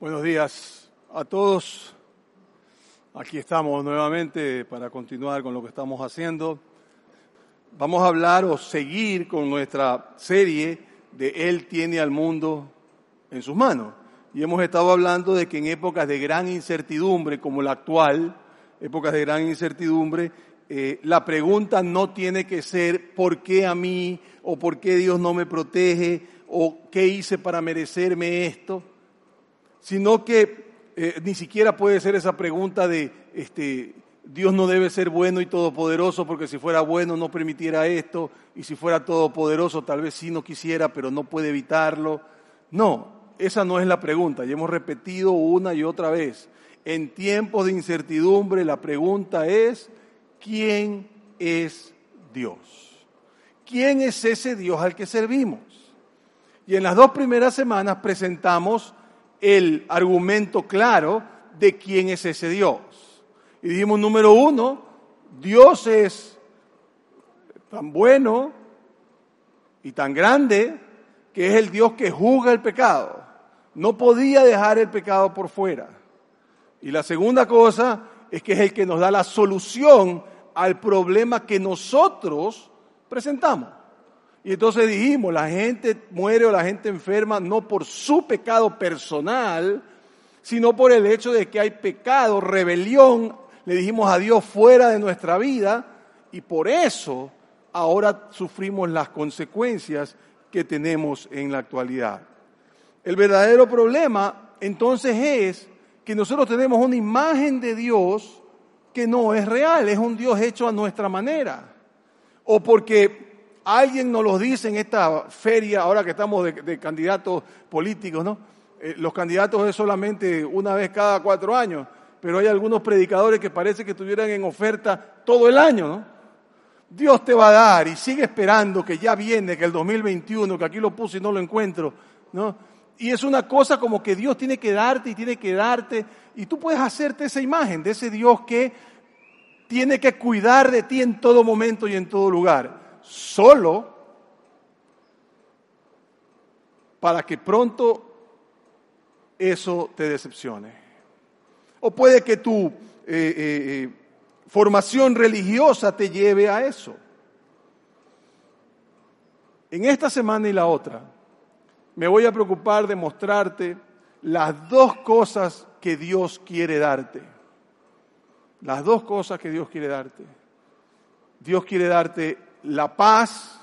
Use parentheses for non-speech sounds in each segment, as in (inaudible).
Buenos días a todos. Aquí estamos nuevamente para continuar con lo que estamos haciendo. Vamos a hablar o seguir con nuestra serie de Él tiene al mundo en sus manos. Y hemos estado hablando de que en épocas de gran incertidumbre como la actual, épocas de gran incertidumbre, eh, la pregunta no tiene que ser ¿por qué a mí? o ¿por qué Dios no me protege? o ¿qué hice para merecerme esto? Sino que eh, ni siquiera puede ser esa pregunta de este, Dios no debe ser bueno y todopoderoso porque si fuera bueno no permitiera esto y si fuera todopoderoso tal vez sí no quisiera pero no puede evitarlo. No, esa no es la pregunta y hemos repetido una y otra vez. En tiempos de incertidumbre la pregunta es, ¿quién es Dios? ¿Quién es ese Dios al que servimos? Y en las dos primeras semanas presentamos el argumento claro de quién es ese Dios. Y dijimos, número uno, Dios es tan bueno y tan grande que es el Dios que juzga el pecado. No podía dejar el pecado por fuera. Y la segunda cosa es que es el que nos da la solución al problema que nosotros presentamos. Y entonces dijimos, la gente muere o la gente enferma no por su pecado personal, sino por el hecho de que hay pecado, rebelión, le dijimos a Dios fuera de nuestra vida y por eso ahora sufrimos las consecuencias que tenemos en la actualidad. El verdadero problema entonces es que nosotros tenemos una imagen de Dios que no es real, es un Dios hecho a nuestra manera. O porque Alguien nos lo dice en esta feria, ahora que estamos de, candidatos políticos, ¿no? Eh, los candidatos es solamente una vez cada cuatro años, pero hay algunos predicadores que parece que estuvieran en oferta todo el año, ¿no? Dios te va a dar y sigue esperando que ya viene, que el 2021, que aquí lo puse y no lo encuentro, ¿no? Y es una cosa como que Dios tiene que darte y tiene que darte, y tú puedes hacerte esa imagen de ese Dios que tiene que cuidar de ti en todo momento y en todo lugar solo para que pronto eso te decepcione. O puede que tu eh, eh, eh, formación religiosa te lleve a eso. En esta semana y la otra, me voy a preocupar de mostrarte las dos cosas que Dios quiere darte. Las dos cosas que Dios quiere darte. Dios quiere darte la paz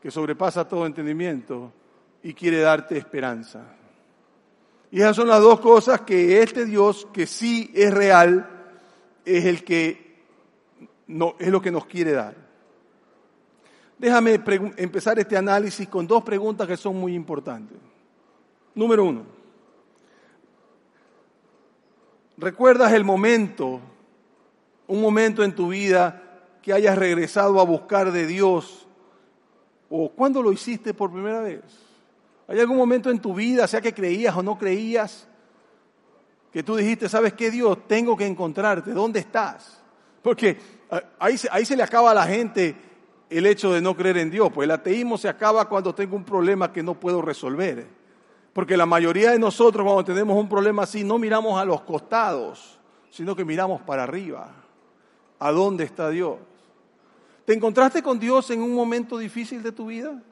que sobrepasa todo entendimiento y quiere darte esperanza. Y esas son las dos cosas que este Dios, que sí es real, es el que no, es lo que nos quiere dar. Déjame empezar este análisis con dos preguntas que son muy importantes. Número uno, ¿recuerdas el momento, un momento en tu vida que hayas regresado a buscar de Dios? ¿O cuándo lo hiciste por primera vez? ¿Hay algún momento en tu vida, sea que creías o no creías, que tú dijiste, ¿sabes qué Dios? Tengo que encontrarte, ¿dónde estás? Porque ah, ahí, ahí se le acaba a la gente el hecho de no creer en Dios, pues el ateísmo se acaba cuando tengo un problema que no puedo resolver. Porque la mayoría de nosotros cuando tenemos un problema así no miramos a los costados, sino que miramos para arriba. ¿A dónde está Dios? ¿Te encontraste con Dios en un momento difícil de tu vida?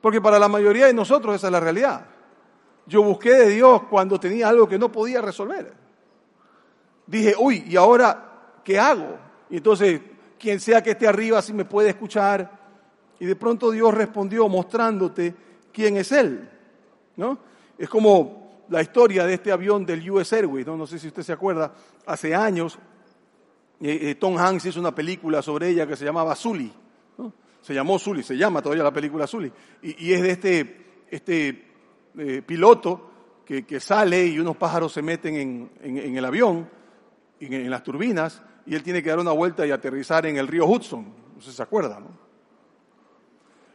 Porque para la mayoría de nosotros esa es la realidad. Yo busqué de Dios cuando tenía algo que no podía resolver. Dije, uy, ¿y ahora qué hago? Y entonces, quien sea que esté arriba, si me puede escuchar. Y de pronto Dios respondió mostrándote quién es Él. ¿no? Es como la historia de este avión del US Airways, ¿no? no sé si usted se acuerda, hace años eh, eh, Tom Hanks hizo una película sobre ella que se llamaba Zully. Se llamó Zully, se llama todavía la película Zully. Y, es de este, este eh, piloto que, sale y unos pájaros se meten en, el avión, en, en, las turbinas, y él tiene que dar una vuelta y aterrizar en el río Hudson. No sé si se acuerda, ¿no?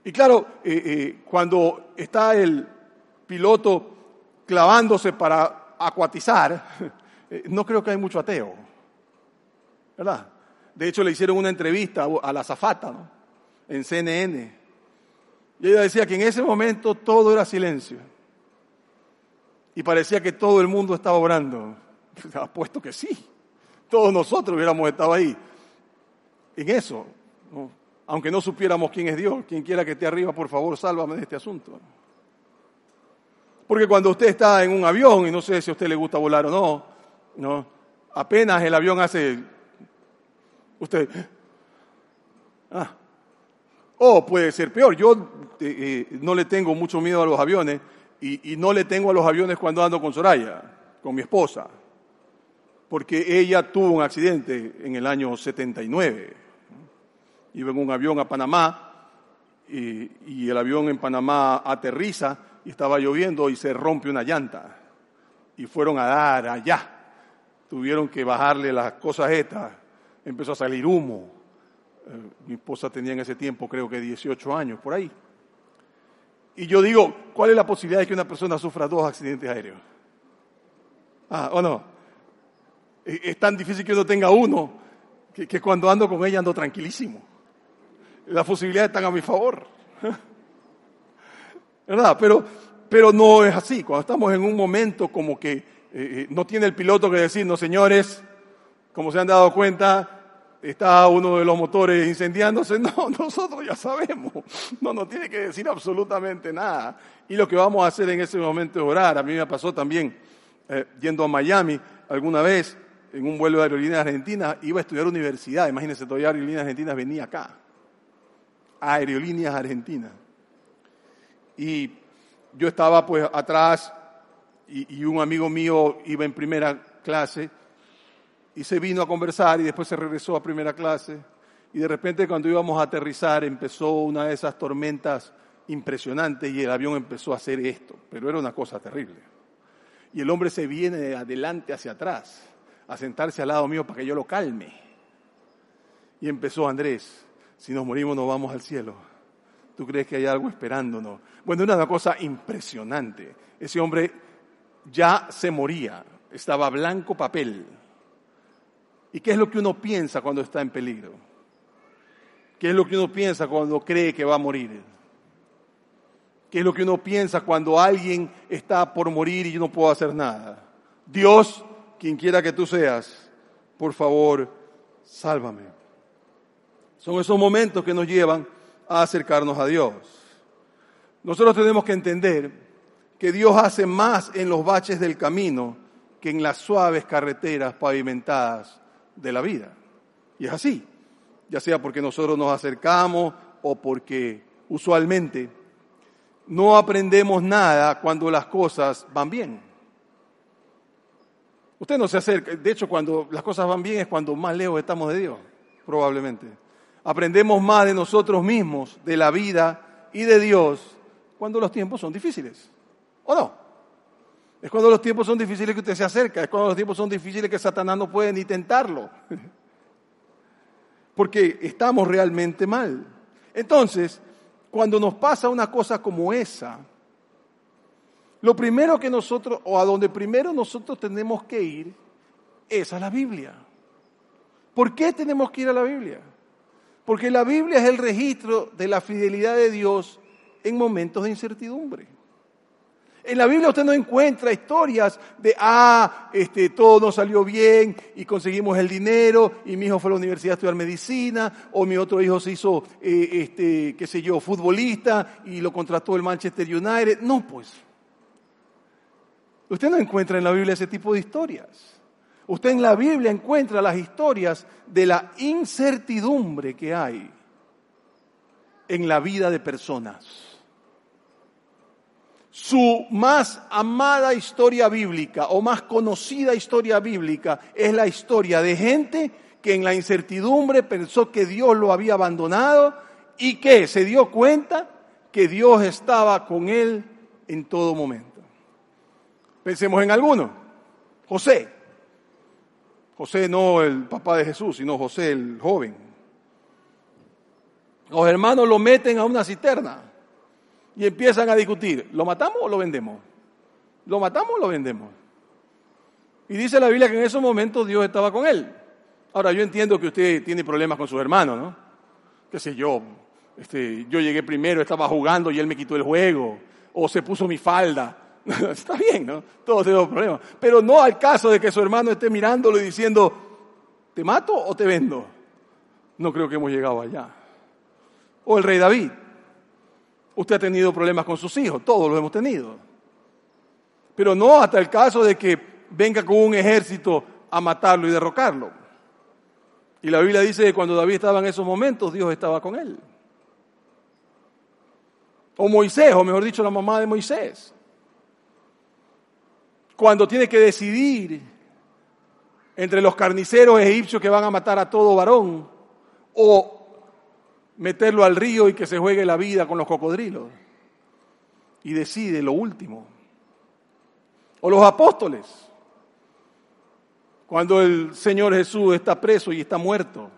Y claro, cuando está el piloto clavándose para acuatizar, (laughs) no creo que hay mucho ateo. ¿Verdad? De hecho, le hicieron una entrevista a la zafata, En CNN. Y ella decía que en ese momento todo era silencio. y parecía que todo el mundo estaba orando. (laughs) Apuesto que sí. Todos nosotros hubiéramos estado ahí. En eso. Aunque no supiéramos quién es Dios. Quien quiera que esté arriba, por favor, sálvame de este asunto. Porque cuando usted está en un avión, y no sé si a usted le gusta volar o no, ¿no? apenas el avión hace, usted, ah, o puede ser peor, yo eh, eh, no le tengo mucho miedo a los aviones y, no le tengo a los aviones cuando ando con Soraya, con mi esposa, porque ella tuvo un accidente en el año 79. Iba en un avión a Panamá y el avión en Panamá aterriza y estaba lloviendo y se rompe una llanta. Y fueron a dar allá. Tuvieron que bajarle las cosas estas. Empezó a salir humo. Eh, mi esposa tenía en ese tiempo creo que 18 años, por ahí. Y yo digo, ¿cuál es la posibilidad de que una persona sufra dos accidentes aéreos? Ah, ¿o no? Es tan difícil que uno tenga uno, que, cuando ando con ella ando tranquilísimo. Las posibilidades están a mi favor. (laughs) ¿verdad? Pero, pero no es así. Cuando estamos en un momento como que eh, eh, no tiene el piloto que decir, no señores, como se han dado cuenta, está uno de los motores incendiándose. (laughs) No, nosotros ya sabemos. No nos tiene que decir absolutamente nada. Y lo que vamos a hacer en ese momento es orar. A mí me pasó también eh, yendo a Miami alguna vez en un vuelo de aerolíneas argentinas, iba a estudiar universidad. Imagínense, todavía aerolíneas argentinas venía acá. Aerolíneas argentinas. Y yo estaba pues atrás y, un amigo mío iba en primera clase y se vino a conversar y después se regresó a primera clase. Y de repente cuando íbamos a aterrizar empezó una de esas tormentas impresionantes y el avión empezó a hacer esto, pero era una cosa terrible. Y el hombre se viene de adelante hacia atrás a sentarse al lado mío para que yo lo calme. Y empezó Andrés, si nos morimos nos vamos al cielo. ¿Tú crees que hay algo esperándonos? Bueno, era una cosa impresionante. Ese hombre ya se moría, estaba blanco papel. ¿Y qué es lo que uno piensa cuando está en peligro? ¿Qué es lo que uno piensa cuando cree que va a morir? ¿Qué es lo que uno piensa cuando alguien está por morir y yo no puedo hacer nada? Dios, quien quiera que tú seas, por favor, sálvame. Son esos momentos que nos llevan a acercarnos a Dios. Nosotros tenemos que entender que Dios hace más en los baches del camino que en las suaves carreteras pavimentadas de la vida. Y es así, ya sea porque nosotros nos acercamos o porque usualmente no aprendemos nada cuando las cosas van bien. Usted no se acerca, de hecho cuando las cosas van bien es cuando más lejos estamos de Dios, probablemente aprendemos más de nosotros mismos, de la vida y de Dios cuando los tiempos son difíciles. ¿O no? Es cuando los tiempos son difíciles que usted se acerca, es cuando los tiempos son difíciles que Satanás no puede ni tentarlo. (laughs) Porque estamos realmente mal. Entonces, cuando nos pasa una cosa como esa, lo primero que nosotros, o a donde primero nosotros tenemos que ir, es a la Biblia. ¿Por qué tenemos que ir a la Biblia? Porque la Biblia es el registro de la fidelidad de Dios en momentos de incertidumbre. En la Biblia usted no encuentra historias de, ah, este, todo nos salió bien y conseguimos el dinero y mi hijo fue a la universidad a estudiar medicina o mi otro hijo se hizo, eh, este, qué sé yo, futbolista y lo contrató el Manchester United. No, pues. Usted no encuentra en la Biblia ese tipo de historias. Usted en la Biblia encuentra las historias de la incertidumbre que hay en la vida de personas. Su más amada historia bíblica o más conocida historia bíblica es la historia de gente que en la incertidumbre pensó que Dios lo había abandonado y que se dio cuenta que Dios estaba con él en todo momento. Pensemos en alguno. José, José no el papá de Jesús, sino José el joven. Los hermanos lo meten a una cisterna y empiezan a discutir, ¿lo matamos o lo vendemos? ¿Lo matamos o lo vendemos? Y dice la Biblia que en esos momentos Dios estaba con él. Ahora, yo entiendo que usted tiene problemas con sus hermanos, ¿no? Qué sé yo, este, yo llegué primero, estaba jugando y él me quitó el juego, o se puso mi falda, (laughs) Está bien, ¿no? Todos tenemos problemas. Pero no al caso de que su hermano esté mirándolo y diciendo, ¿te mato o te vendo? No creo que hemos llegado allá. O el rey David. Usted ha tenido problemas con sus hijos, todos los hemos tenido. Pero no hasta el caso de que venga con un ejército a matarlo y derrocarlo. Y la Biblia dice que cuando David estaba en esos momentos, Dios estaba con él. O Moisés, o mejor dicho, la mamá de Moisés. Cuando tiene que decidir entre los carniceros egipcios que van a matar a todo varón o meterlo al río y que se juegue la vida con los cocodrilos. Y decide lo último. O los apóstoles. Cuando el Señor Jesús está preso y está muerto,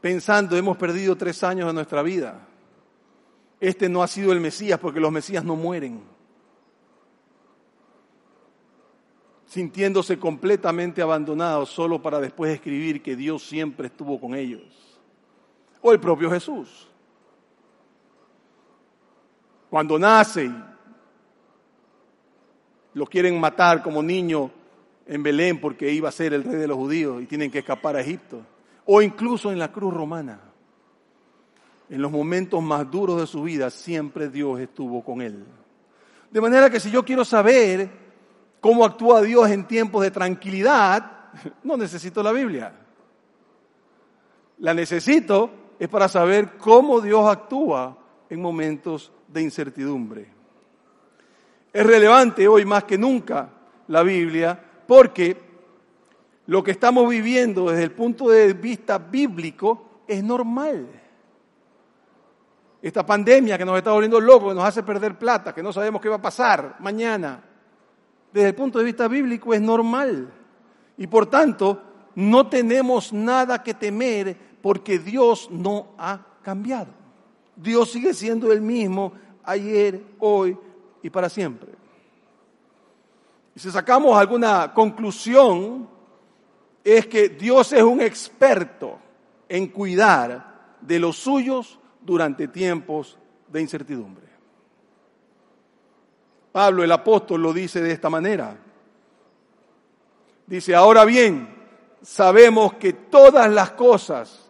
pensando, hemos perdido tres años de nuestra vida. Este no ha sido el Mesías porque los Mesías no mueren. Sintiéndose completamente abandonados solo para después escribir que Dios siempre estuvo con ellos. O el propio Jesús. Cuando nace, lo quieren matar como niño en Belén porque iba a ser el rey de los judíos y tienen que escapar a Egipto. O incluso en la cruz romana en los momentos más duros de su vida, siempre Dios estuvo con él. De manera que si yo quiero saber cómo actúa Dios en tiempos de tranquilidad, (laughs) no necesito la Biblia. La necesito es para saber cómo Dios actúa en momentos de incertidumbre. Es relevante hoy más que nunca la Biblia porque lo que estamos viviendo desde el punto de vista bíblico es normal. Esta pandemia que nos está volviendo locos, que nos hace perder plata, que no sabemos qué va a pasar mañana, desde el punto de vista bíblico es normal. Y por tanto, no tenemos nada que temer porque Dios no ha cambiado. Dios sigue siendo el mismo ayer, hoy y para siempre. Y si sacamos alguna conclusión, es que Dios es un experto en cuidar de los suyos durante tiempos de incertidumbre. Pablo el apóstol lo dice de esta manera. Dice, ahora bien, sabemos que todas las cosas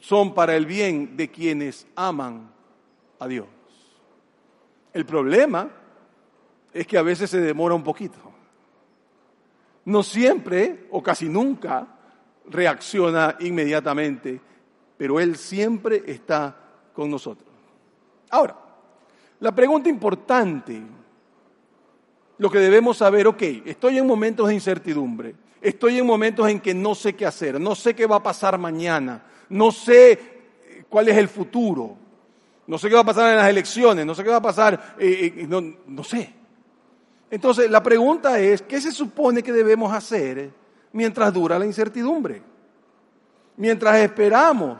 son para el bien de quienes aman a Dios. El problema es que a veces se demora un poquito. No siempre o casi nunca reacciona inmediatamente pero Él siempre está con nosotros. Ahora, la pregunta importante, lo que debemos saber, ok, estoy en momentos de incertidumbre, estoy en momentos en que no sé qué hacer, no sé qué va a pasar mañana, no sé cuál es el futuro, no sé qué va a pasar en las elecciones, no sé qué va a pasar, eh, eh, no, no sé. Entonces, la pregunta es, ¿qué se supone que debemos hacer mientras dura la incertidumbre? Mientras esperamos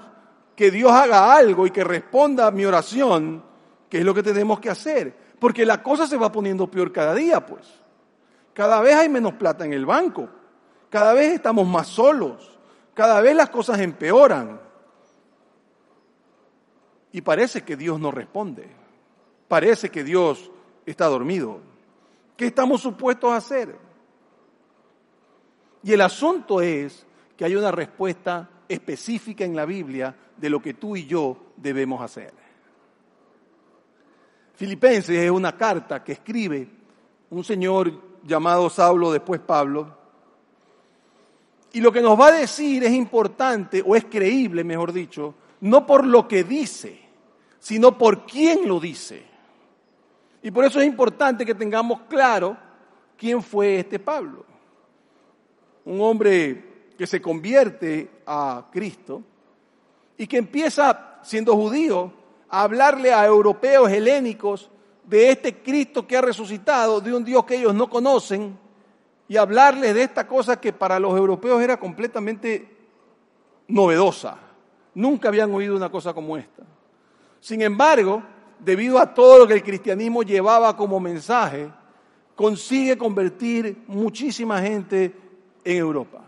que Dios haga algo y que responda a mi oración, que es lo que tenemos que hacer. Porque la cosa se va poniendo peor cada día, pues. Cada vez hay menos plata en el banco. Cada vez estamos más solos. Cada vez las cosas empeoran. Y parece que Dios no responde. Parece que Dios está dormido. ¿Qué estamos supuestos a hacer? Y el asunto es que hay una respuesta específica en la Biblia de lo que tú y yo debemos hacer. Filipenses es una carta que escribe un señor llamado Saulo, después Pablo, y lo que nos va a decir es importante, o es creíble, mejor dicho, no por lo que dice, sino por quién lo dice. Y por eso es importante que tengamos claro quién fue este Pablo. Un hombre que se convierte a Cristo y que empieza, siendo judío, a hablarle a europeos helénicos de este Cristo que ha resucitado, de un Dios que ellos no conocen, y hablarles de esta cosa que para los europeos era completamente novedosa. Nunca habían oído una cosa como esta. Sin embargo, debido a todo lo que el cristianismo llevaba como mensaje, consigue convertir muchísima gente en Europa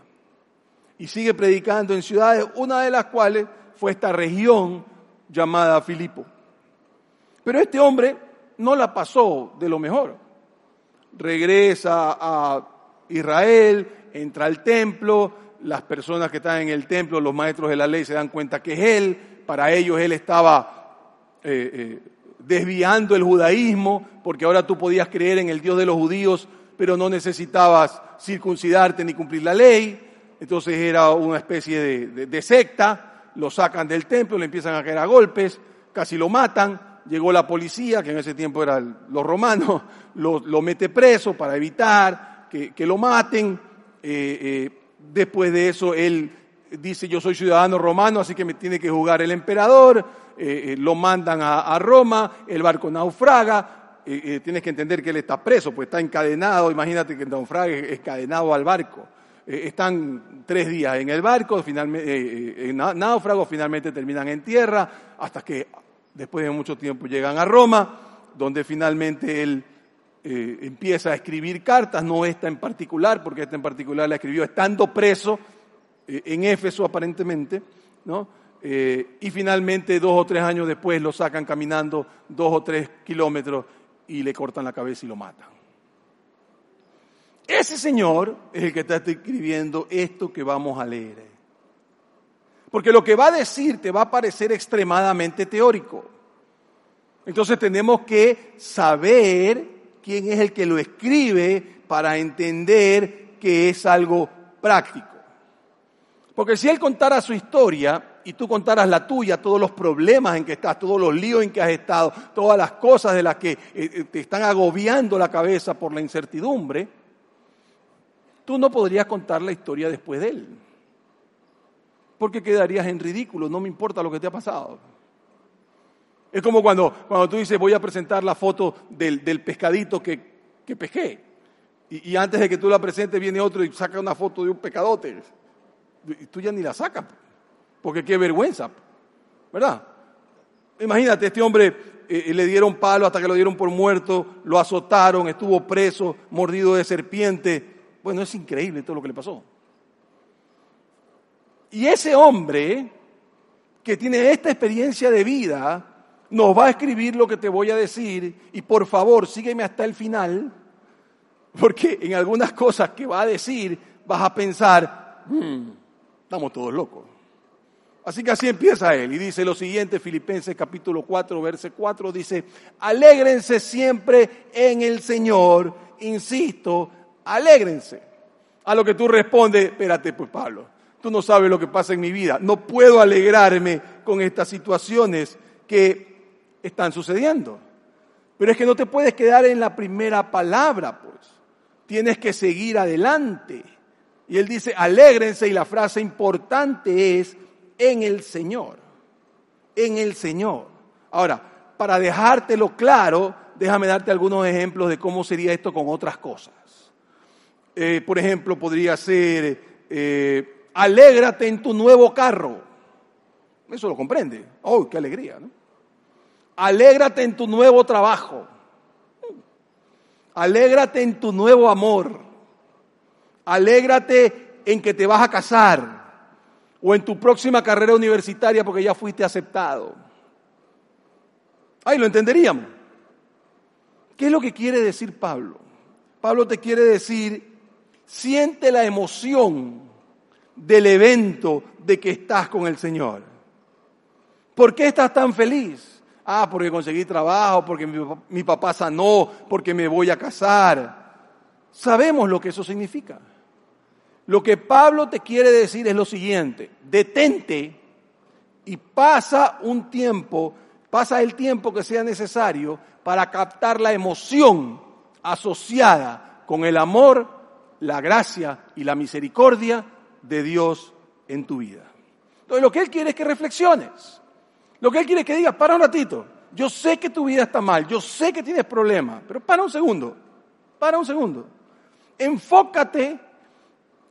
y sigue predicando en ciudades, una de las cuales fue esta región llamada Filipo. Pero este hombre no la pasó de lo mejor. regresa a Israel, entra al templo, las personas que están en el templo, los maestros de la ley, se dan cuenta que es él, para ellos él estaba eh, eh, desviando el judaísmo, porque ahora tú podías creer en el Dios de los judíos, pero no necesitabas circuncidarte ni cumplir la ley, entonces era una especie de, secta, lo sacan del templo, le empiezan a caer a golpes, casi lo matan, llegó la policía, que en ese tiempo eran los romanos, (laughs) lo, mete preso para evitar que, lo maten. Eh, Después de eso, él dice, yo soy ciudadano romano, así que me tiene que jugar el emperador, eh, eh, lo mandan a, Roma, el barco naufraga, eh, tienes que entender que él está preso, pues está encadenado, imagínate que naufrague encadenado al barco. están tres días en el barco, finalmente, en náufrago, finalmente terminan en tierra, hasta que después de mucho tiempo llegan a Roma, donde finalmente él eh, empieza a escribir cartas, no esta en particular, porque esta en particular la escribió estando preso eh, en Éfeso aparentemente, ¿no? Eh, y finalmente dos o tres años después lo sacan caminando dos o tres kilómetros y le cortan la cabeza y lo matan. Ese señor es el que está escribiendo esto que vamos a leer. Porque lo que va a decir te va a parecer extremadamente teórico. Entonces tenemos que saber quién es el que lo escribe para entender que es algo práctico. Porque si él contara su historia y tú contaras la tuya, todos los problemas en que estás, todos los líos en que has estado, todas las cosas de las que eh, eh, te están agobiando la cabeza por la incertidumbre, tú no podrías contar la historia después de él. Porque quedarías en ridículo, no me importa lo que te ha pasado. Es como cuando, cuando tú dices, voy a presentar la foto del, pescadito que, que pesqué. Y, antes de que tú la presentes viene otro y saca una foto de un pescadote. Y tú ya ni la sacas, porque qué vergüenza, ¿verdad? Imagínate, este hombre eh, eh, le dieron palo hasta que lo dieron por muerto, lo azotaron, estuvo preso, mordido de serpiente. Bueno, es increíble todo lo que le pasó. Y ese hombre que tiene esta experiencia de vida, nos va a escribir lo que te voy a decir y por favor sígueme hasta el final, porque en algunas cosas que va a decir vas a pensar, hmm, estamos todos locos. Así que así empieza él y dice lo siguiente, Filipenses capítulo 4, verso 4, dice, alégrense siempre en el Señor, insisto, alégrense. A lo que tú respondes, espérate pues Pablo, tú no sabes lo que pasa en mi vida, no puedo alegrarme con estas situaciones que están sucediendo. Pero es que no te puedes quedar en la primera palabra, pues. Tienes que seguir adelante. Y él dice, alégrense y la frase importante es en el Señor. En el Señor. Ahora, para dejártelo claro, déjame darte algunos ejemplos de cómo sería esto con otras cosas. Eh, por ejemplo, podría ser, eh, alégrate en tu nuevo carro. Eso lo comprende. ¡Oh, qué alegría! ¿no? Alégrate en tu nuevo trabajo. Alégrate en tu nuevo amor. Alégrate en que te vas a casar o en tu próxima carrera universitaria porque ya fuiste aceptado. Ahí lo entenderíamos. ¿Qué es lo que quiere decir Pablo? Pablo te quiere decir, siente la emoción del evento de que estás con el Señor. ¿Por qué estás tan feliz? Ah, porque conseguí trabajo, porque mi, papá sanó, porque me voy a casar. Sabemos lo que eso significa. Lo que Pablo te quiere decir es lo siguiente, detente y pasa un tiempo, pasa el tiempo que sea necesario para captar la emoción asociada con el amor, la gracia y la misericordia de Dios en tu vida. Entonces lo que Él quiere es que reflexiones. Lo que Él quiere es que digas, para un ratito, yo sé que tu vida está mal, yo sé que tienes problemas, pero para un segundo, para un segundo. Enfócate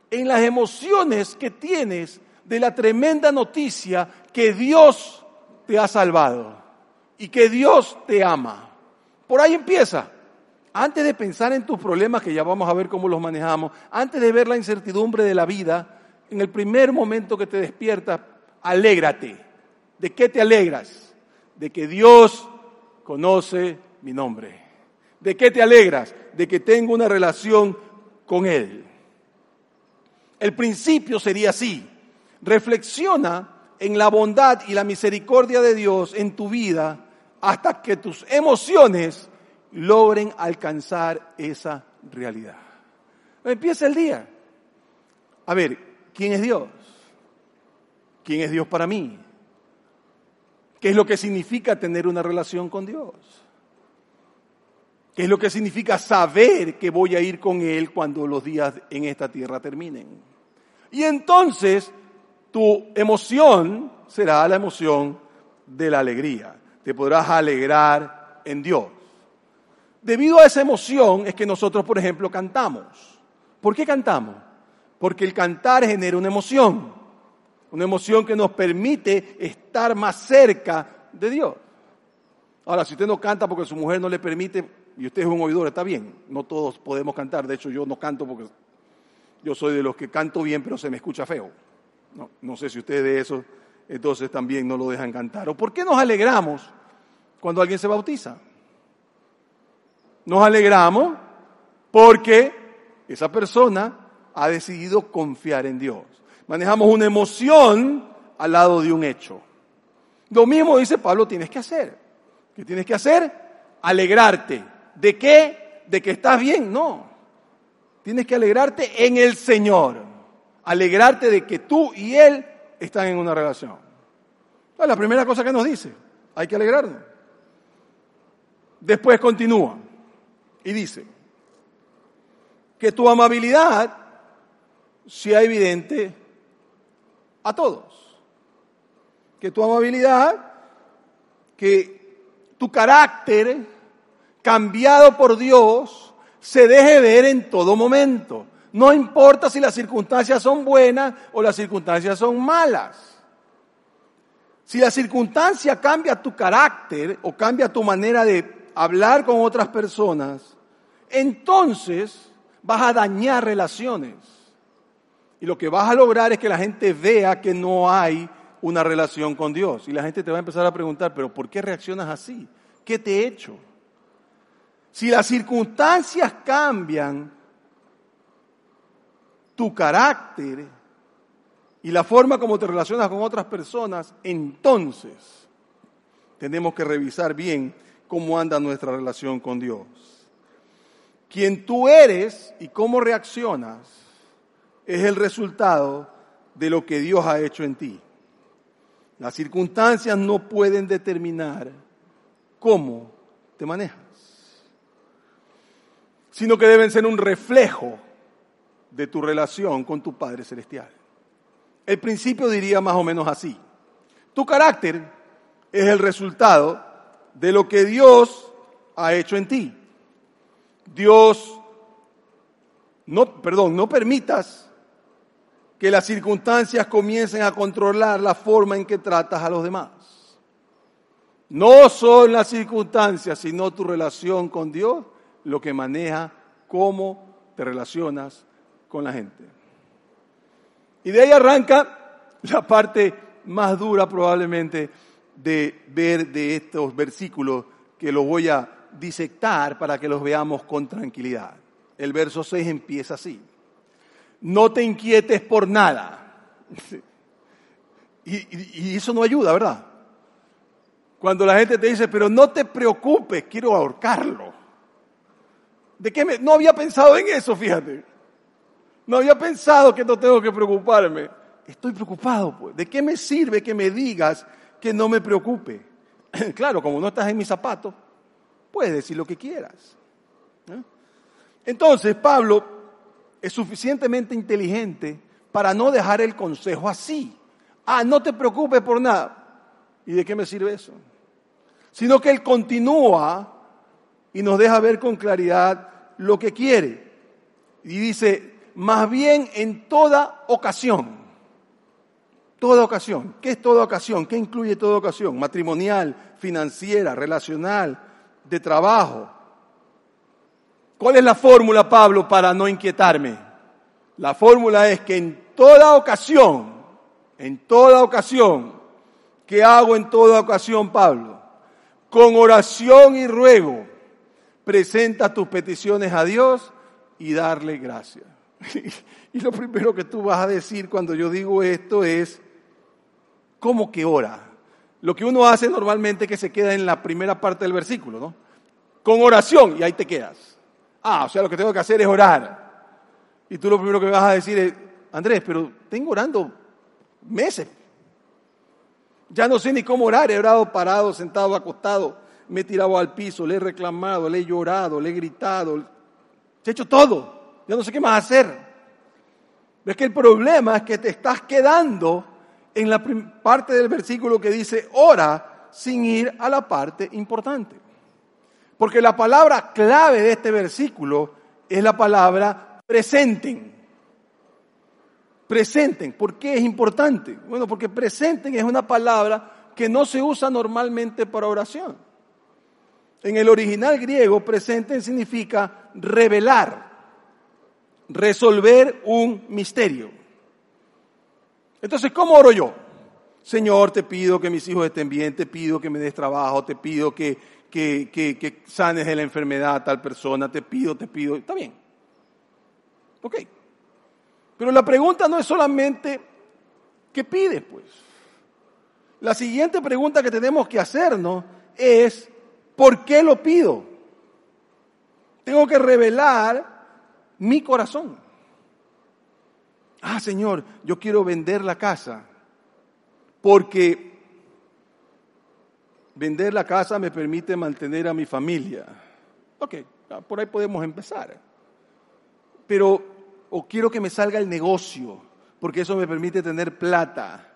en las emociones que tienes de la tremenda noticia que Dios te ha salvado y que Dios te ama. Por ahí empieza. Antes de pensar en tus problemas, que ya vamos a ver cómo los manejamos, antes de ver la incertidumbre de la vida, en el primer momento que te despiertas, alégrate ¿De qué te alegras? De que Dios conoce mi nombre. ¿De qué te alegras? De que tengo una relación con Él. El principio sería así. Reflexiona en la bondad y la misericordia de Dios en tu vida hasta que tus emociones logren alcanzar esa realidad. Empieza el día. A ver, ¿quién es Dios? ¿Quién es Dios para mí? ¿Qué es lo que significa tener una relación con Dios? ¿Qué es lo que significa saber que voy a ir con Él cuando los días en esta tierra terminen? Y entonces tu emoción será la emoción de la alegría. Te podrás alegrar en Dios. Debido a esa emoción es que nosotros, por ejemplo, cantamos. ¿Por qué cantamos? Porque el cantar genera una emoción, una emoción que nos permite estar más cerca de Dios. Ahora, si usted no canta porque su mujer no le permite y usted es un oidor, está bien, no todos podemos cantar, de hecho yo no canto porque yo soy de los que canto bien pero se me escucha feo. No, sé si usted de eso entonces también no lo dejan cantar. ¿O por qué nos alegramos cuando alguien se bautiza? Nos alegramos porque esa persona ha decidido confiar en Dios. Manejamos una emoción al lado de un hecho. Lo mismo dice Pablo, tienes que hacer. ¿Qué tienes que hacer? Alegrarte. ¿De qué? ¿De que estás bien? No. Tienes que alegrarte en el Señor. Alegrarte de que tú y Él están en una relación. Es la primera cosa que nos dice. Hay que alegrarnos. Después continúa y dice, que tu amabilidad sea evidente a todos. Que tu amabilidad, que tu carácter cambiado por Dios se deje ver en todo momento. No importa si las circunstancias son buenas o las circunstancias son malas. Si la circunstancia cambia tu carácter o cambia tu manera de hablar con otras personas, entonces vas a dañar relaciones. Y lo que vas a lograr es que la gente vea que no hay una relación con Dios. Y la gente te va a empezar a preguntar, pero ¿por qué reaccionas así? ¿Qué te he hecho? Si las circunstancias cambian tu carácter y la forma como te relacionas con otras personas, entonces tenemos que revisar bien cómo anda nuestra relación con Dios. Quien tú eres y cómo reaccionas es el resultado de lo que Dios ha hecho en ti. Las circunstancias no pueden determinar cómo te manejas, sino que deben ser un reflejo de tu relación con tu Padre Celestial. El principio diría más o menos así. Tu carácter es el resultado de lo que Dios ha hecho en ti. Dios, no, perdón, no permitas que las circunstancias comiencen a controlar la forma en que tratas a los demás. No son las circunstancias, sino tu relación con Dios lo que maneja cómo te relacionas con la gente. Y de ahí arranca la parte más dura probablemente de ver de estos versículos que los voy a disectar para que los veamos con tranquilidad. El verso 6 empieza así. No te inquietes por nada. (laughs) Y, eso no ayuda, ¿verdad? Cuando la gente te dice, pero no te preocupes, quiero ahorcarlo. ¿De qué me... No había pensado en eso, fíjate. No había pensado que no tengo que preocuparme. Estoy preocupado, pues. ¿De qué me sirve que me digas que no me preocupe? (clears throat) claro, como no estás en mis zapatos, puedes decir lo que quieras. Entonces, Pablo es suficientemente inteligente para no dejar el consejo así. Ah, no te preocupes por nada. ¿Y de qué me sirve eso? Sino que él continúa y nos deja ver con claridad lo que quiere. Y dice, más bien en toda ocasión. Toda ocasión. ¿Qué es toda ocasión? ¿Qué incluye toda ocasión? Matrimonial, financiera, relacional, de trabajo. ¿Cuál es la fórmula, Pablo, para no inquietarme? La fórmula es que en toda ocasión, en toda ocasión, ¿qué hago en toda ocasión, Pablo? Con oración y ruego, presenta tus peticiones a Dios y darle gracias. (laughs) Y lo primero que tú vas a decir cuando yo digo esto es, ¿cómo que ora? Lo que uno hace normalmente es que se queda en la primera parte del versículo, ¿no? Con oración y ahí te quedas. Ah, o sea, lo que tengo que hacer es orar. Y tú lo primero que me vas a decir es, Andrés, pero tengo orando meses. Ya no sé ni cómo orar, he orado parado, sentado, acostado, me he tirado al piso, le he reclamado, le he llorado, le he gritado, he hecho todo. Ya no sé qué más hacer. Es que el problema es que te estás quedando en la parte del versículo que dice ora sin ir a la parte importante. Porque la palabra clave de este versículo es la palabra presenten. Presenten. ¿Por qué es importante? Bueno, porque presenten es una palabra que no se usa normalmente para oración. En el original griego, presenten significa revelar, resolver un misterio. Entonces, ¿cómo oro yo? Señor, te pido que mis hijos estén bien, te pido que me des trabajo, te pido que, que, que, sanes de la enfermedad a tal persona, te pido, te pido. Está bien. Ok. Pero la pregunta no es solamente, ¿qué pides? Pues. La siguiente pregunta que tenemos que hacernos es, ¿Por qué lo pido? Tengo que revelar mi corazón. Ah, Señor, yo quiero vender la casa porque vender la casa me permite mantener a mi familia. Ok, por ahí podemos empezar. Pero, o quiero que me salga el negocio, porque eso me permite tener plata.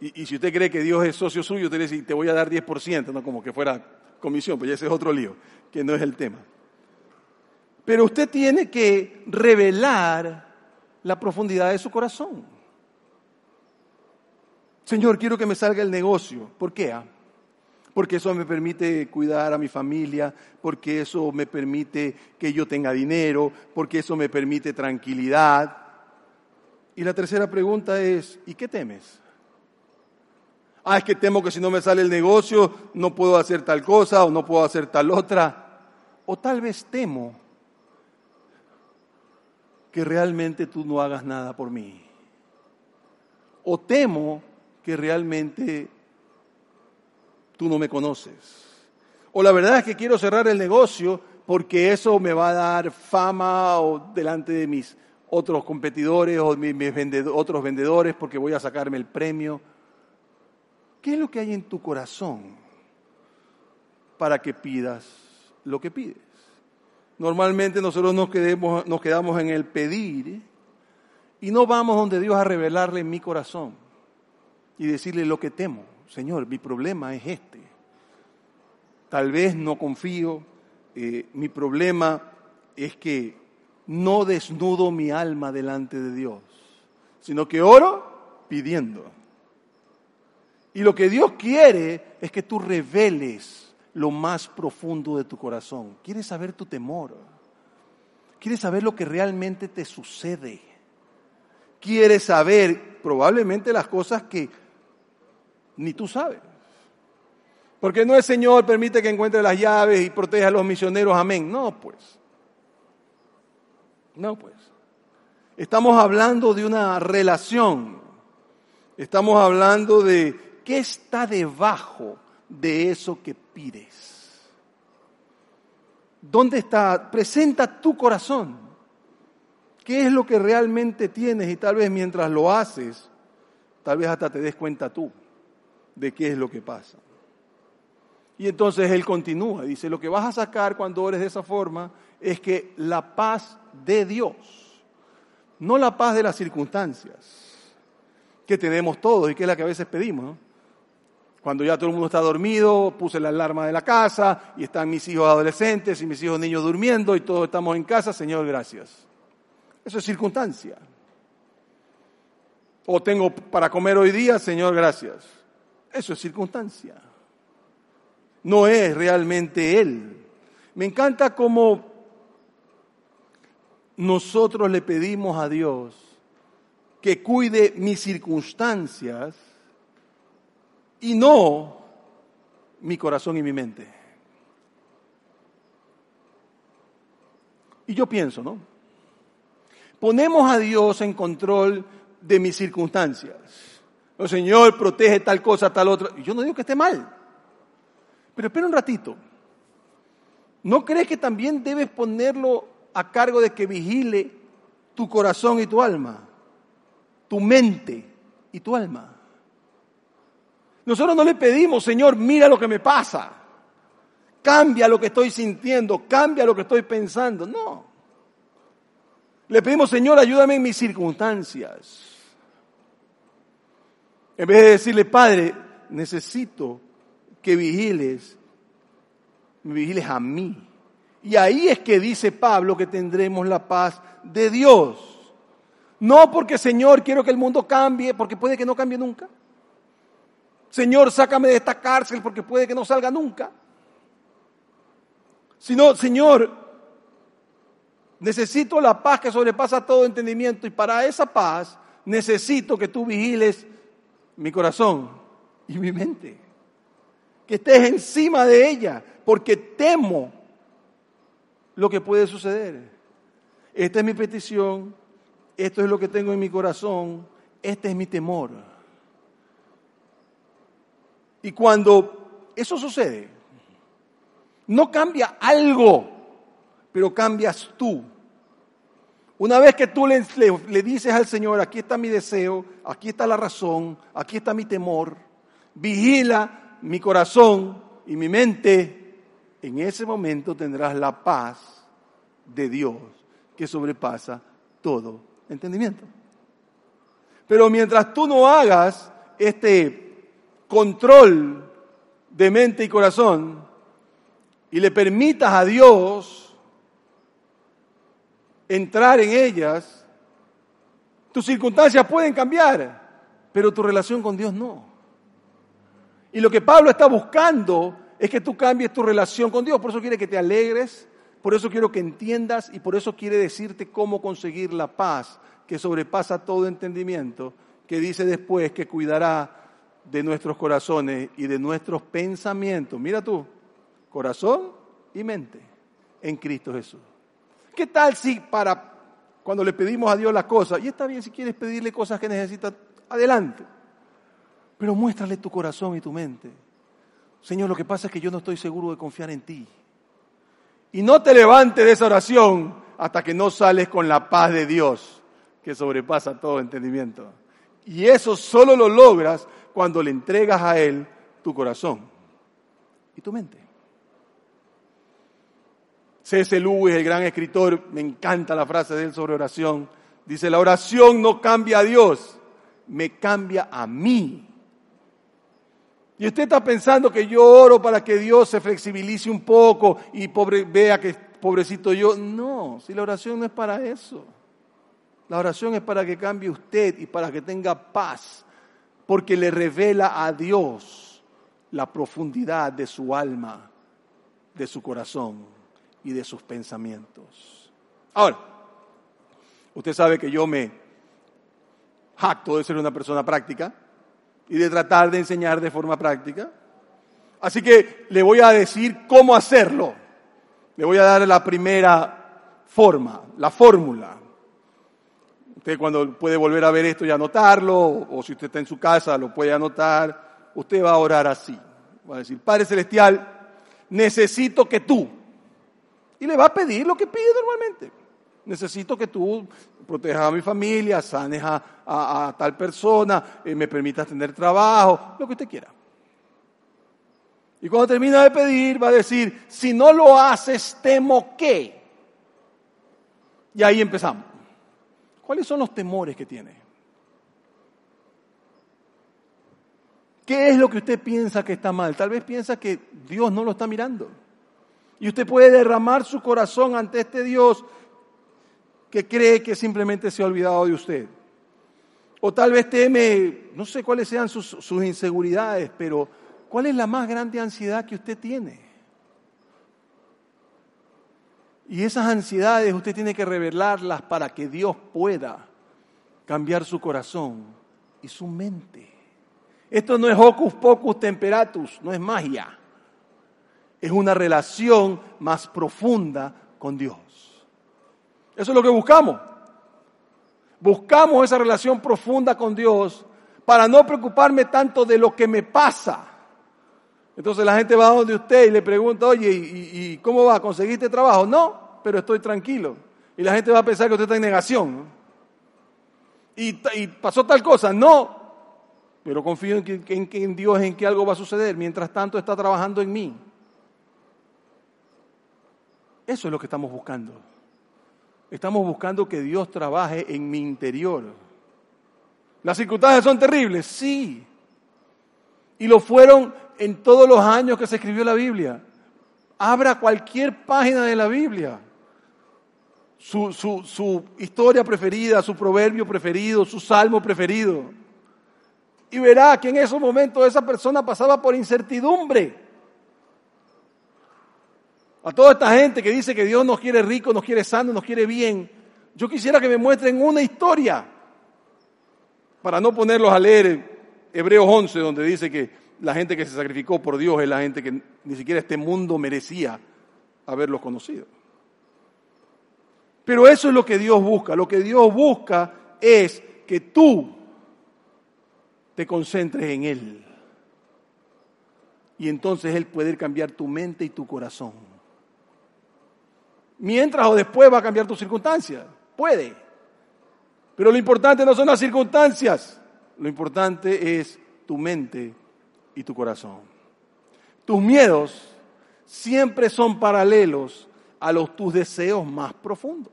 Y, si usted cree que Dios es socio suyo, usted dice, te voy a dar 10%, no como que fuera comisión, pues ese es otro lío, que no es el tema. Pero usted tiene que revelar la profundidad de su corazón. Señor, quiero que me salga el negocio. ¿Por qué? Ah? Porque eso me permite cuidar a mi familia, porque eso me permite que yo tenga dinero, porque eso me permite tranquilidad. Y la tercera pregunta es, ¿y qué temes? ah, es que temo que si no me sale el negocio no puedo hacer tal cosa o no puedo hacer tal otra. O tal vez temo que realmente tú no hagas nada por mí. O temo que realmente tú no me conoces. O la verdad es que quiero cerrar el negocio porque eso me va a dar fama o delante de mis otros competidores o mis, otros vendedores porque voy a sacarme el premio. ¿Qué es lo que hay en tu corazón para que pidas lo que pides? Normalmente nosotros nos, quedamos en el pedir y no vamos donde Dios a revelarle mi corazón y decirle lo que temo. Señor, mi problema es este. Tal vez no confío, eh, mi problema es que no desnudo mi alma delante de Dios, sino que oro pidiendo. Y lo que Dios quiere es que tú reveles lo más profundo de tu corazón. Quiere saber tu temor. Quiere saber lo que realmente te sucede. Quiere saber probablemente las cosas que ni tú sabes. Porque no es Señor, permite que encuentre las llaves y proteja a los misioneros, amén. No, pues. No, pues. Estamos hablando de una relación. Estamos hablando de ¿Qué está debajo de eso que pides? ¿Dónde está? Presenta tu corazón. ¿Qué es lo que realmente tienes? Y tal vez mientras lo haces, tal vez hasta te des cuenta tú de qué es lo que pasa. Y entonces él continúa, dice, lo que vas a sacar cuando ores de esa forma es que la paz de Dios, no la paz de las circunstancias que tenemos todos y que es la que a veces pedimos. Cuando ya todo el mundo está dormido, puse la alarma de la casa y están mis hijos adolescentes y mis hijos niños durmiendo y todos estamos en casa, Señor, gracias. Eso es circunstancia. O tengo para comer hoy día, Señor, gracias. Eso es circunstancia. No es realmente Él. Me encanta cómo nosotros le pedimos a Dios que cuide mis circunstancias y no mi corazón y mi mente. Y yo pienso, ¿no? Ponemos a Dios en control de mis circunstancias. Oh, Señor, protege tal cosa, tal otra. Y yo no digo que esté mal. Pero espera un ratito. ¿No crees que también debes ponerlo a cargo de que vigile tu corazón y tu alma? Tu mente y tu alma. Nosotros no le pedimos, Señor, mira lo que me pasa. Cambia lo que estoy sintiendo, cambia lo que estoy pensando. No. Le pedimos, Señor, ayúdame en mis circunstancias. En vez de decirle, Padre, necesito que vigiles, me vigiles a mí. Y ahí es que dice Pablo que tendremos la paz de Dios. No porque, Señor, quiero que el mundo cambie, porque puede que no cambie nunca. Señor, sácame de esta cárcel porque puede que no salga nunca. Sino, Señor, necesito la paz que sobrepasa todo entendimiento y para esa paz necesito que tú vigiles mi corazón y mi mente. Que estés encima de ella porque temo lo que puede suceder. Esta es mi petición, esto es lo que tengo en mi corazón, este es mi temor. Y cuando eso sucede, no cambia algo, pero cambias tú. Una vez que tú le, le, dices al Señor, aquí está mi deseo, aquí está la razón, aquí está mi temor, vigila mi corazón y mi mente, en ese momento tendrás la paz de Dios que sobrepasa todo entendimiento. Pero mientras tú no hagas este control de mente y corazón y le permitas a Dios entrar en ellas, tus circunstancias pueden cambiar, pero tu relación con Dios no. Y lo que Pablo está buscando es que tú cambies tu relación con Dios, por eso quiere que te alegres, por eso quiero que entiendas y por eso quiere decirte cómo conseguir la paz que sobrepasa todo entendimiento, que dice después que cuidará de nuestros corazones y de nuestros pensamientos. Mira tú, corazón y mente en Cristo Jesús. ¿Qué tal si para cuando le pedimos a Dios las cosas, y está bien si quieres pedirle cosas que necesitas, adelante, pero muéstrale tu corazón y tu mente. Señor, lo que pasa es que yo no estoy seguro de confiar en ti. Y no te levantes de esa oración hasta que no sales con la paz de Dios, que sobrepasa todo entendimiento. Y eso solo lo logras cuando le entregas a Él tu corazón y tu mente. C.S. Lewis, el gran escritor, me encanta la frase de él sobre oración. Dice, la oración no cambia a Dios, me cambia a mí. Y usted está pensando que yo oro para que Dios se flexibilice un poco y pobre, vea que pobrecito yo. No, si la oración no es para eso. La oración es para que cambie usted y para que tenga paz porque le revela a Dios la profundidad de su alma, de su corazón y de sus pensamientos. Ahora, usted sabe que yo me jacto de ser una persona práctica y de tratar de enseñar de forma práctica. Así que le voy a decir cómo hacerlo. Le voy a dar la primera forma, la fórmula. Usted cuando puede volver a ver esto y anotarlo, o si usted está en su casa lo puede anotar, usted va a orar así. Va a decir, Padre Celestial, necesito que tú, y le va a pedir lo que pide normalmente. Necesito que tú protejas a mi familia, sanes a, tal persona, eh, me permitas tener trabajo, lo que usted quiera. Y cuando termina de pedir, va a decir, si no lo haces, temo que. Y ahí empezamos. ¿Cuáles son los temores que tiene? ¿Qué es lo que usted piensa que está mal? Tal vez piensa que Dios no lo está mirando. Y usted puede derramar su corazón ante este Dios que cree que simplemente se ha olvidado de usted. O tal vez teme, no sé cuáles sean sus, sus inseguridades, pero ¿cuál es la más grande ansiedad que usted tiene? Y esas ansiedades usted tiene que revelarlas para que Dios pueda cambiar su corazón y su mente. Esto no es hocus pocus temperatus, no es magia. Es una relación más profunda con Dios. Eso es lo que buscamos. Buscamos esa relación profunda con Dios para no preocuparme tanto de lo que me pasa. Entonces la gente va a donde usted y le pregunta, oye, ¿y, cómo va? ¿Conseguiste trabajo? No, pero estoy tranquilo. Y la gente va a pensar que usted está en negación. ¿Y, pasó tal cosa? No, pero confío en, que, en, en Dios, en que algo va a suceder. Mientras tanto está trabajando en mí. Eso es lo que estamos buscando. Estamos buscando que Dios trabaje en mi interior. ¿Las circunstancias son terribles? Sí. Y lo fueron en todos los años que se escribió la Biblia. Abra cualquier página de la Biblia. Su, su, su, historia preferida, su proverbio preferido, su salmo preferido. Y verá que en esos momentos esa persona pasaba por incertidumbre. A toda esta gente que dice que Dios nos quiere rico, nos quiere sano, nos quiere bien, yo quisiera que me muestren una historia, para no ponerlos a leer Hebreos 11, donde dice que la gente que se sacrificó por Dios es la gente que ni siquiera este mundo merecía haberlos conocido. Pero eso es lo que Dios busca. Lo que Dios busca es que tú te concentres en Él. Y entonces Él puede cambiar tu mente y tu corazón. Mientras o después va a cambiar tu circunstancia. Puede. Pero lo importante no son las circunstancias. Lo importante es tu mente y tu corazón. Tus miedos siempre son paralelos a los tus deseos más profundos.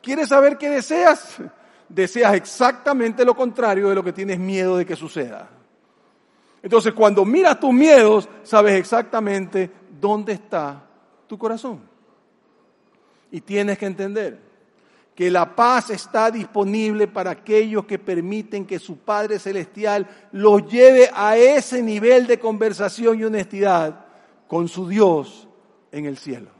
¿Quieres saber qué deseas? (laughs) Deseas exactamente lo contrario de lo que tienes miedo de que suceda. Entonces, cuando miras tus miedos, sabes exactamente dónde está tu corazón. Y tienes que entender que la paz está disponible para aquellos que permiten que su Padre Celestial los lleve a ese nivel de conversación y honestidad con su Dios en el cielo.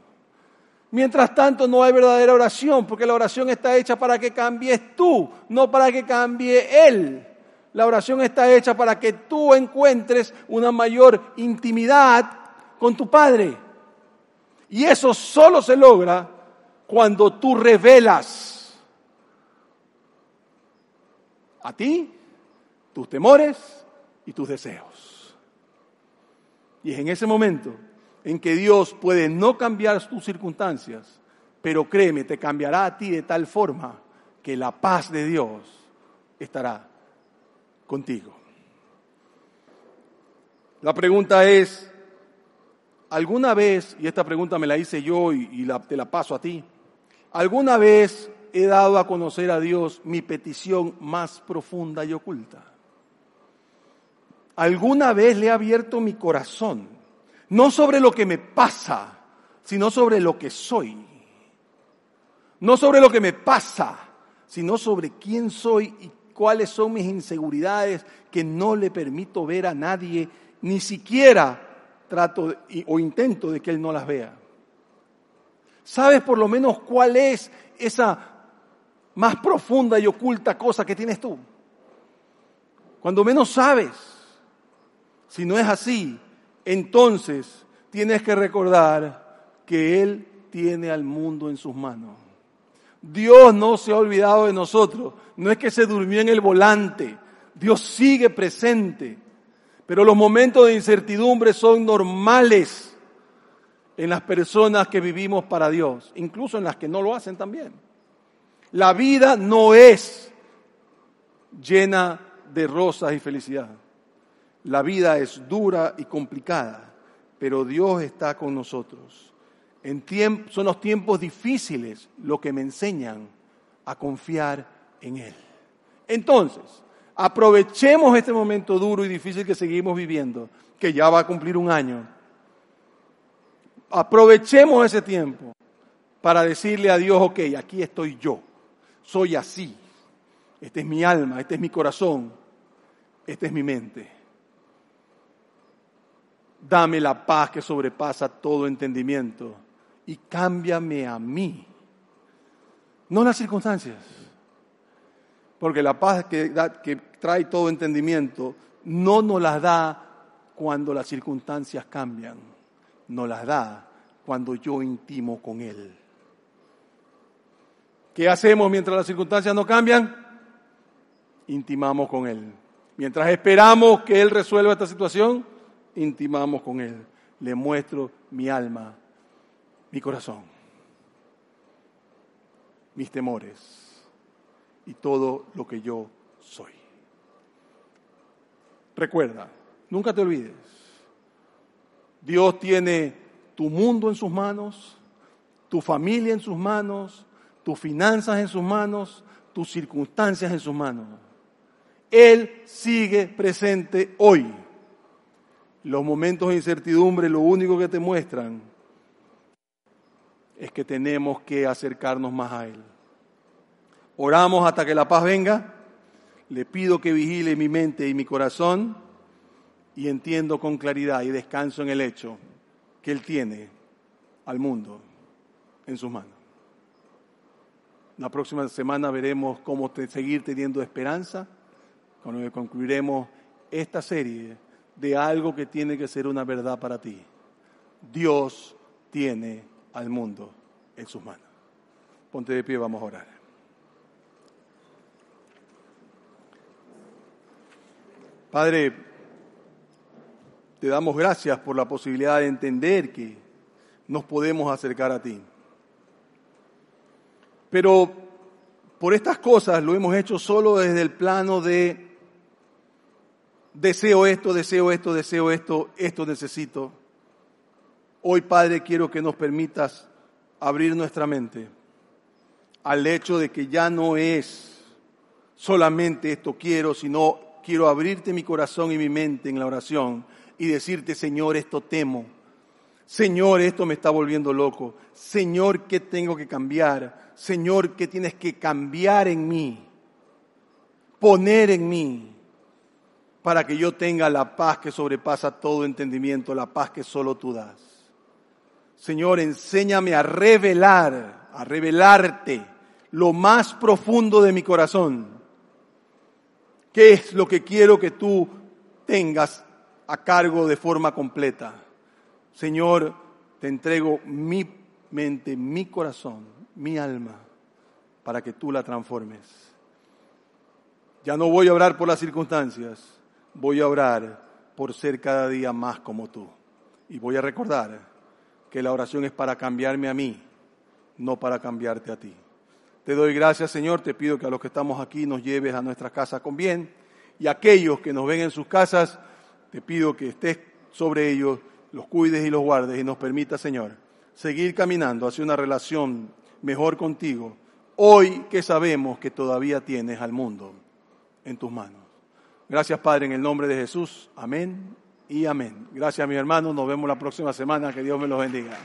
Mientras tanto no hay verdadera oración, porque la oración está hecha para que cambies tú, no para que cambie Él. La oración está hecha para que tú encuentres una mayor intimidad con tu Padre. Y eso solo se logra cuando tú revelas a ti tus temores y tus deseos. Y es en ese momento en que Dios puede no cambiar tus circunstancias, pero créeme, te cambiará a ti de tal forma que la paz de Dios estará contigo. La pregunta es, ¿alguna vez, y esta pregunta me la hice yo y, te la paso a ti, ¿Alguna vez he dado a conocer a Dios mi petición más profunda y oculta? ¿Alguna vez le he abierto mi corazón? No sobre lo que me pasa, sino sobre lo que soy. No sobre lo que me pasa, sino sobre quién soy y cuáles son mis inseguridades que no le permito ver a nadie, ni siquiera trato o intento de que Él no las vea. ¿Sabes por lo menos cuál es esa más profunda y oculta cosa que tienes tú? Cuando menos sabes, si no es así, entonces tienes que recordar que Él tiene al mundo en sus manos. Dios no se ha olvidado de nosotros. No es que se durmió en el volante. Dios sigue presente. Pero los momentos de incertidumbre son normales en las personas que vivimos para Dios, incluso en las que no lo hacen también. La vida no es llena de rosas y felicidad. La vida es dura y complicada, pero Dios está con nosotros. Son los tiempos difíciles lo que me enseñan a confiar en Él. Entonces, aprovechemos este momento duro y difícil que seguimos viviendo, que ya va a cumplir un año Aprovechemos ese tiempo para decirle a Dios, ok, aquí estoy yo, soy así, esta es mi alma, este es mi corazón, esta es mi mente. Dame la paz que sobrepasa todo entendimiento y cámbiame a mí, no las circunstancias. Porque la paz que, que trae todo entendimiento no nos la da cuando las circunstancias cambian nos las da cuando yo intimo con Él. ¿Qué hacemos mientras las circunstancias no cambian? Intimamos con Él. Mientras esperamos que Él resuelva esta situación, intimamos con Él. Le muestro mi alma, mi corazón, mis temores y todo lo que yo soy. Recuerda, nunca te olvides, Dios tiene tu mundo en sus manos, tu familia en sus manos, tus finanzas en sus manos, tus circunstancias en sus manos. Él sigue presente hoy. Los momentos de incertidumbre lo único que te muestran es que tenemos que acercarnos más a Él. Oramos hasta que la paz venga. Le pido que vigile mi mente y mi corazón y entiendo con claridad y descanso en el hecho que Él tiene al mundo en sus manos. La próxima semana veremos cómo seguir teniendo esperanza cuando concluiremos esta serie de algo que tiene que ser una verdad para ti. Dios tiene al mundo en sus manos. Ponte de pie, vamos a orar. Padre, te damos gracias por la posibilidad de entender que nos podemos acercar a ti. Pero por estas cosas lo hemos hecho solo desde el plano de deseo esto, deseo esto, deseo esto, esto necesito. Hoy, Padre, quiero que nos permitas abrir nuestra mente al hecho de que ya no es solamente esto quiero, sino quiero abrirte mi corazón y mi mente en la oración y decirte, Señor, esto temo. Señor, esto me está volviendo loco. Señor, ¿qué tengo que cambiar? Señor, ¿qué tienes que cambiar en mí? Poner en mí para que yo tenga la paz que sobrepasa todo entendimiento, la paz que solo tú das. Señor, enséñame a revelar, a revelarte lo más profundo de mi corazón. ¿Qué es lo que quiero que tú tengas a cargo de forma completa? Señor, te entrego mi mente, mi corazón, mi alma, para que tú la transformes. Ya no voy a orar por las circunstancias, voy a orar por ser cada día más como tú. Y voy a recordar que la oración es para cambiarme a mí, no para cambiarte a ti. Te doy gracias, Señor. Te pido que a los que estamos aquí nos lleves a nuestra casa con bien. Y a aquellos que nos ven en sus casas, te pido que estés sobre ellos, los cuides y los guardes y nos permita, Señor, seguir caminando hacia una relación mejor contigo, hoy que sabemos que todavía tienes al mundo en tus manos. Gracias, Padre, en el nombre de Jesús. Amén y amén. Gracias, mi hermano. Nos vemos la próxima semana. Que Dios me los bendiga.